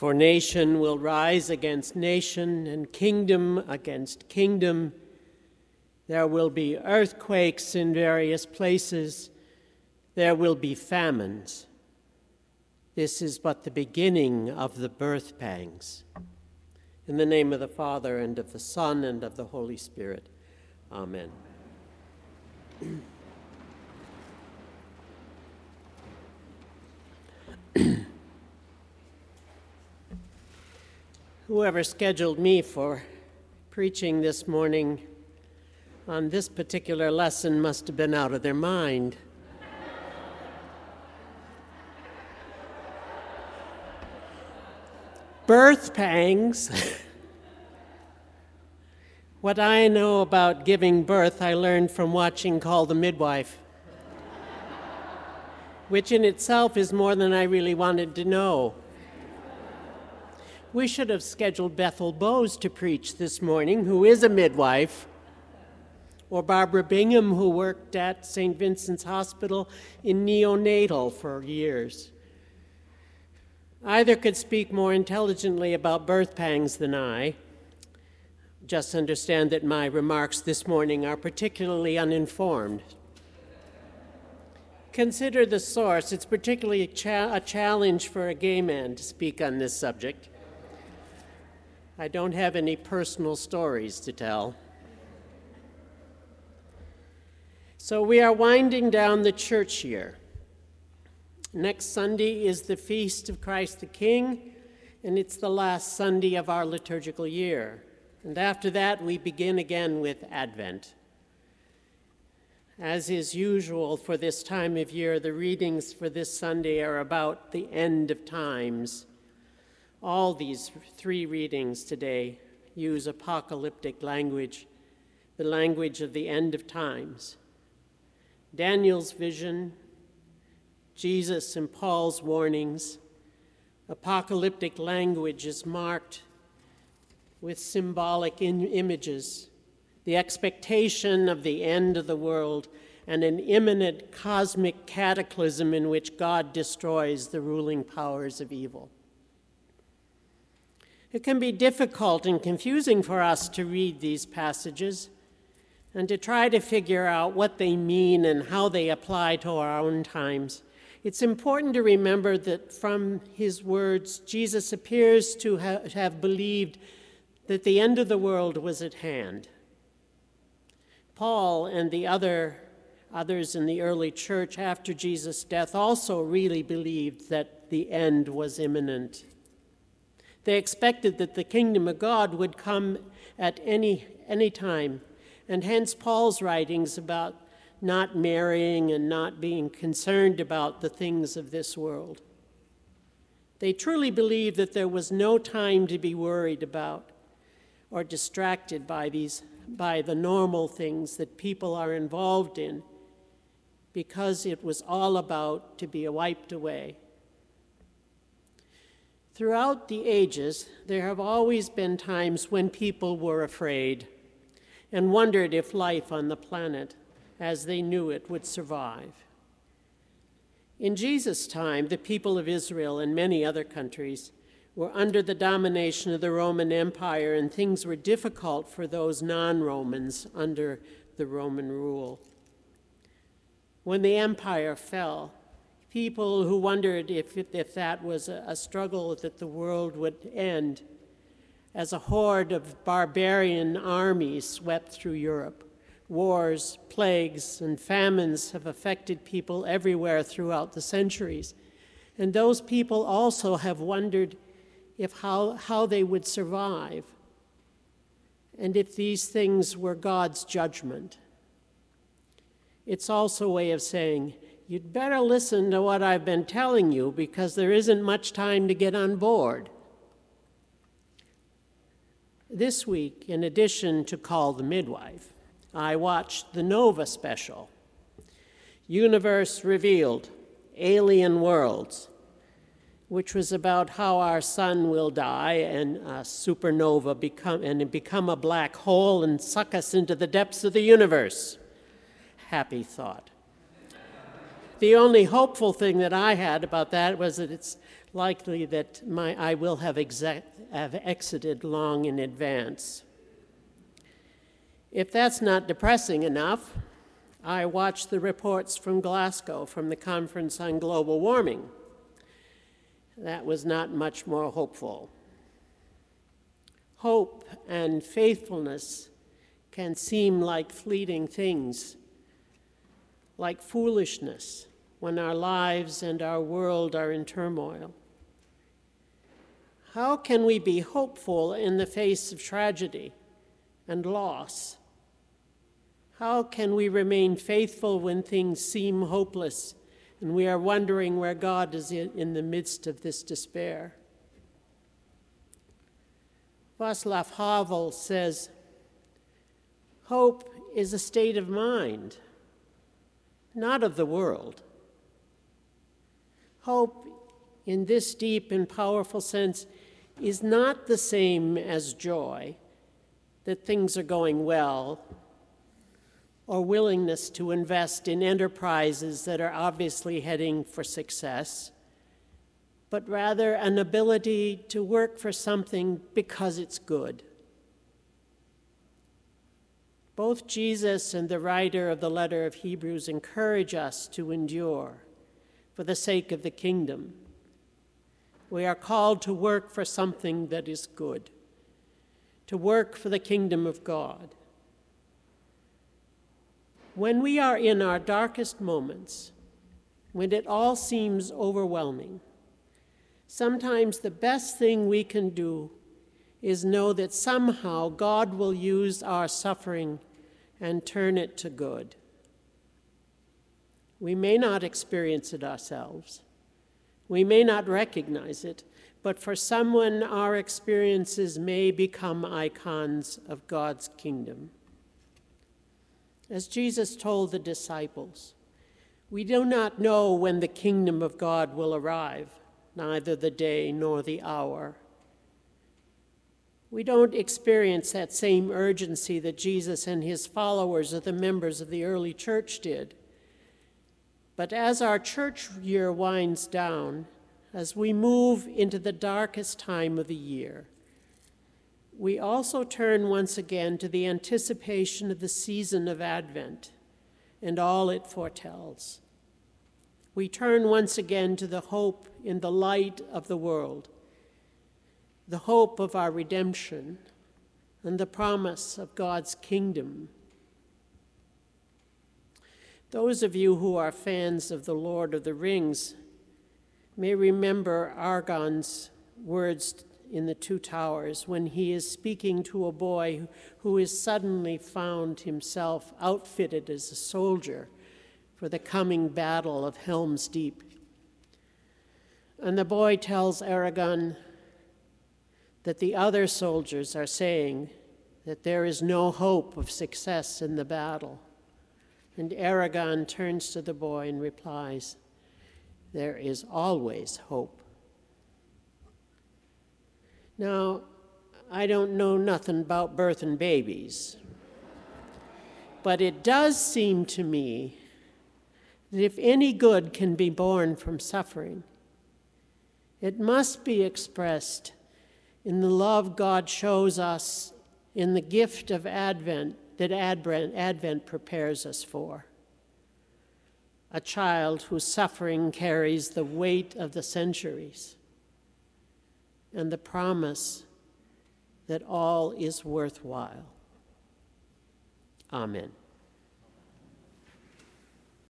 For nation will rise against nation, and kingdom against kingdom. There will be earthquakes in various places. There will be famines. This is but the beginning of the birth pangs. In the name of the Father, and of the Son, and of the Holy Spirit. Amen. Whoever scheduled me for preaching this morning on this particular lesson must have been out of their mind. Birth pangs. what I know about giving birth, I learned from watching Call the Midwife, which in itself is more than I really wanted to know. We should have scheduled Bethel Bowes to preach this morning, who is a midwife, or Barbara Bingham, who worked at St. Vincent's Hospital in neonatal for years. Either could speak more intelligently about birth pangs than I. Just understand that my remarks this morning are particularly uninformed. Consider the source. It's particularly a, cha- a challenge for a gay man to speak on this subject. I don't have any personal stories to tell. So we are winding down the church year. Next Sunday is the feast of Christ the King, and it's the last Sunday of our liturgical year. And after that, we begin again with Advent. As is usual for this time of year, the readings for this Sunday are about the end of times all these three readings today use apocalyptic language, the language of the end of times. Daniel's vision, Jesus and Paul's warnings, apocalyptic language is marked with symbolic in- images, the expectation of the end of the world, and an imminent cosmic cataclysm in which God destroys the ruling powers of evil. It can be difficult and confusing for us to read these passages and to try to figure out what they mean and how they apply to our own times. It's important to remember that from his words, Jesus appears to ha- have believed that the end of the world was at hand. Paul and the other others in the early church after Jesus' death also really believed that the end was imminent. They expected that the kingdom of God would come at any, any time. And hence Paul's writings about not marrying and not being concerned about the things of this world. They truly believed that there was no time to be worried about or distracted by these by the normal things that people are involved in because it was all about to be wiped away. Throughout the ages, there have always been times when people were afraid and wondered if life on the planet, as they knew it, would survive. In Jesus' time, the people of Israel and many other countries were under the domination of the Roman Empire, and things were difficult for those non Romans under the Roman rule. When the empire fell, people who wondered if, if that was a, struggle that the world would end as a horde of barbarian armies swept through Europe. Wars, plagues, and famines have affected people everywhere throughout the centuries. And those people also have wondered if how, how they would survive and if these things were God's judgment. It's also a way of saying, you'd better listen to what I've been telling you because there isn't much time to get on board. This week, in addition to Call the Midwife, I watched the Nova special, Universe Revealed Alien Worlds, which was about how our sun will die and a supernova become, and become a black hole and suck us into the depths of the universe. Happy thought the only hopeful thing that I had about that was that it's likely that my, I will have, have exited long in advance. If that's not depressing enough, I watched the reports from Glasgow from the Conference on Global Warming. That was not much more hopeful. Hope and faithfulness can seem like fleeting things, like foolishness when our lives and our world are in turmoil. How can we be hopeful in the face of tragedy and loss? How can we remain faithful when things seem hopeless and we are wondering where God is in the midst of this despair? Václav Havel says, Hope is a state of mind, not of the world. Hope, in this deep and powerful sense, is not the same as joy, that things are going well, or willingness to invest in enterprises that are obviously heading for success, but rather an ability to work for something because it's good. Both Jesus and the writer of the letter of Hebrews encourage us to endure for the sake of the kingdom. We are called to work for something that is good, to work for the kingdom of God. When we are in our darkest moments, when it all seems overwhelming, sometimes the best thing we can do is know that somehow God will use our suffering and turn it to good. We may not experience it ourselves. We may not recognize it, but for someone, our experiences may become icons of God's kingdom. As Jesus told the disciples, we do not know when the kingdom of God will arrive, neither the day nor the hour. We don't experience that same urgency that Jesus and his followers or the members of the early church did. But as our church year winds down, as we move into the darkest time of the year, we also turn once again to the anticipation of the season of Advent and all it foretells. We turn once again to the hope in the light of the world, the hope of our redemption, and the promise of God's kingdom those of you who are fans of The Lord of the Rings may remember Aragorn's words in The Two Towers when he is speaking to a boy who has suddenly found himself outfitted as a soldier for the coming battle of Helm's Deep. And the boy tells Aragorn that the other soldiers are saying that there is no hope of success in the battle. And Aragorn turns to the boy and replies, There is always hope. Now, I don't know nothing about birth and babies, but it does seem to me that if any good can be born from suffering, it must be expressed in the love God shows us in the gift of Advent that Advent, prepares us for. A child whose suffering carries the weight of the centuries and the promise that all is worthwhile. Amen.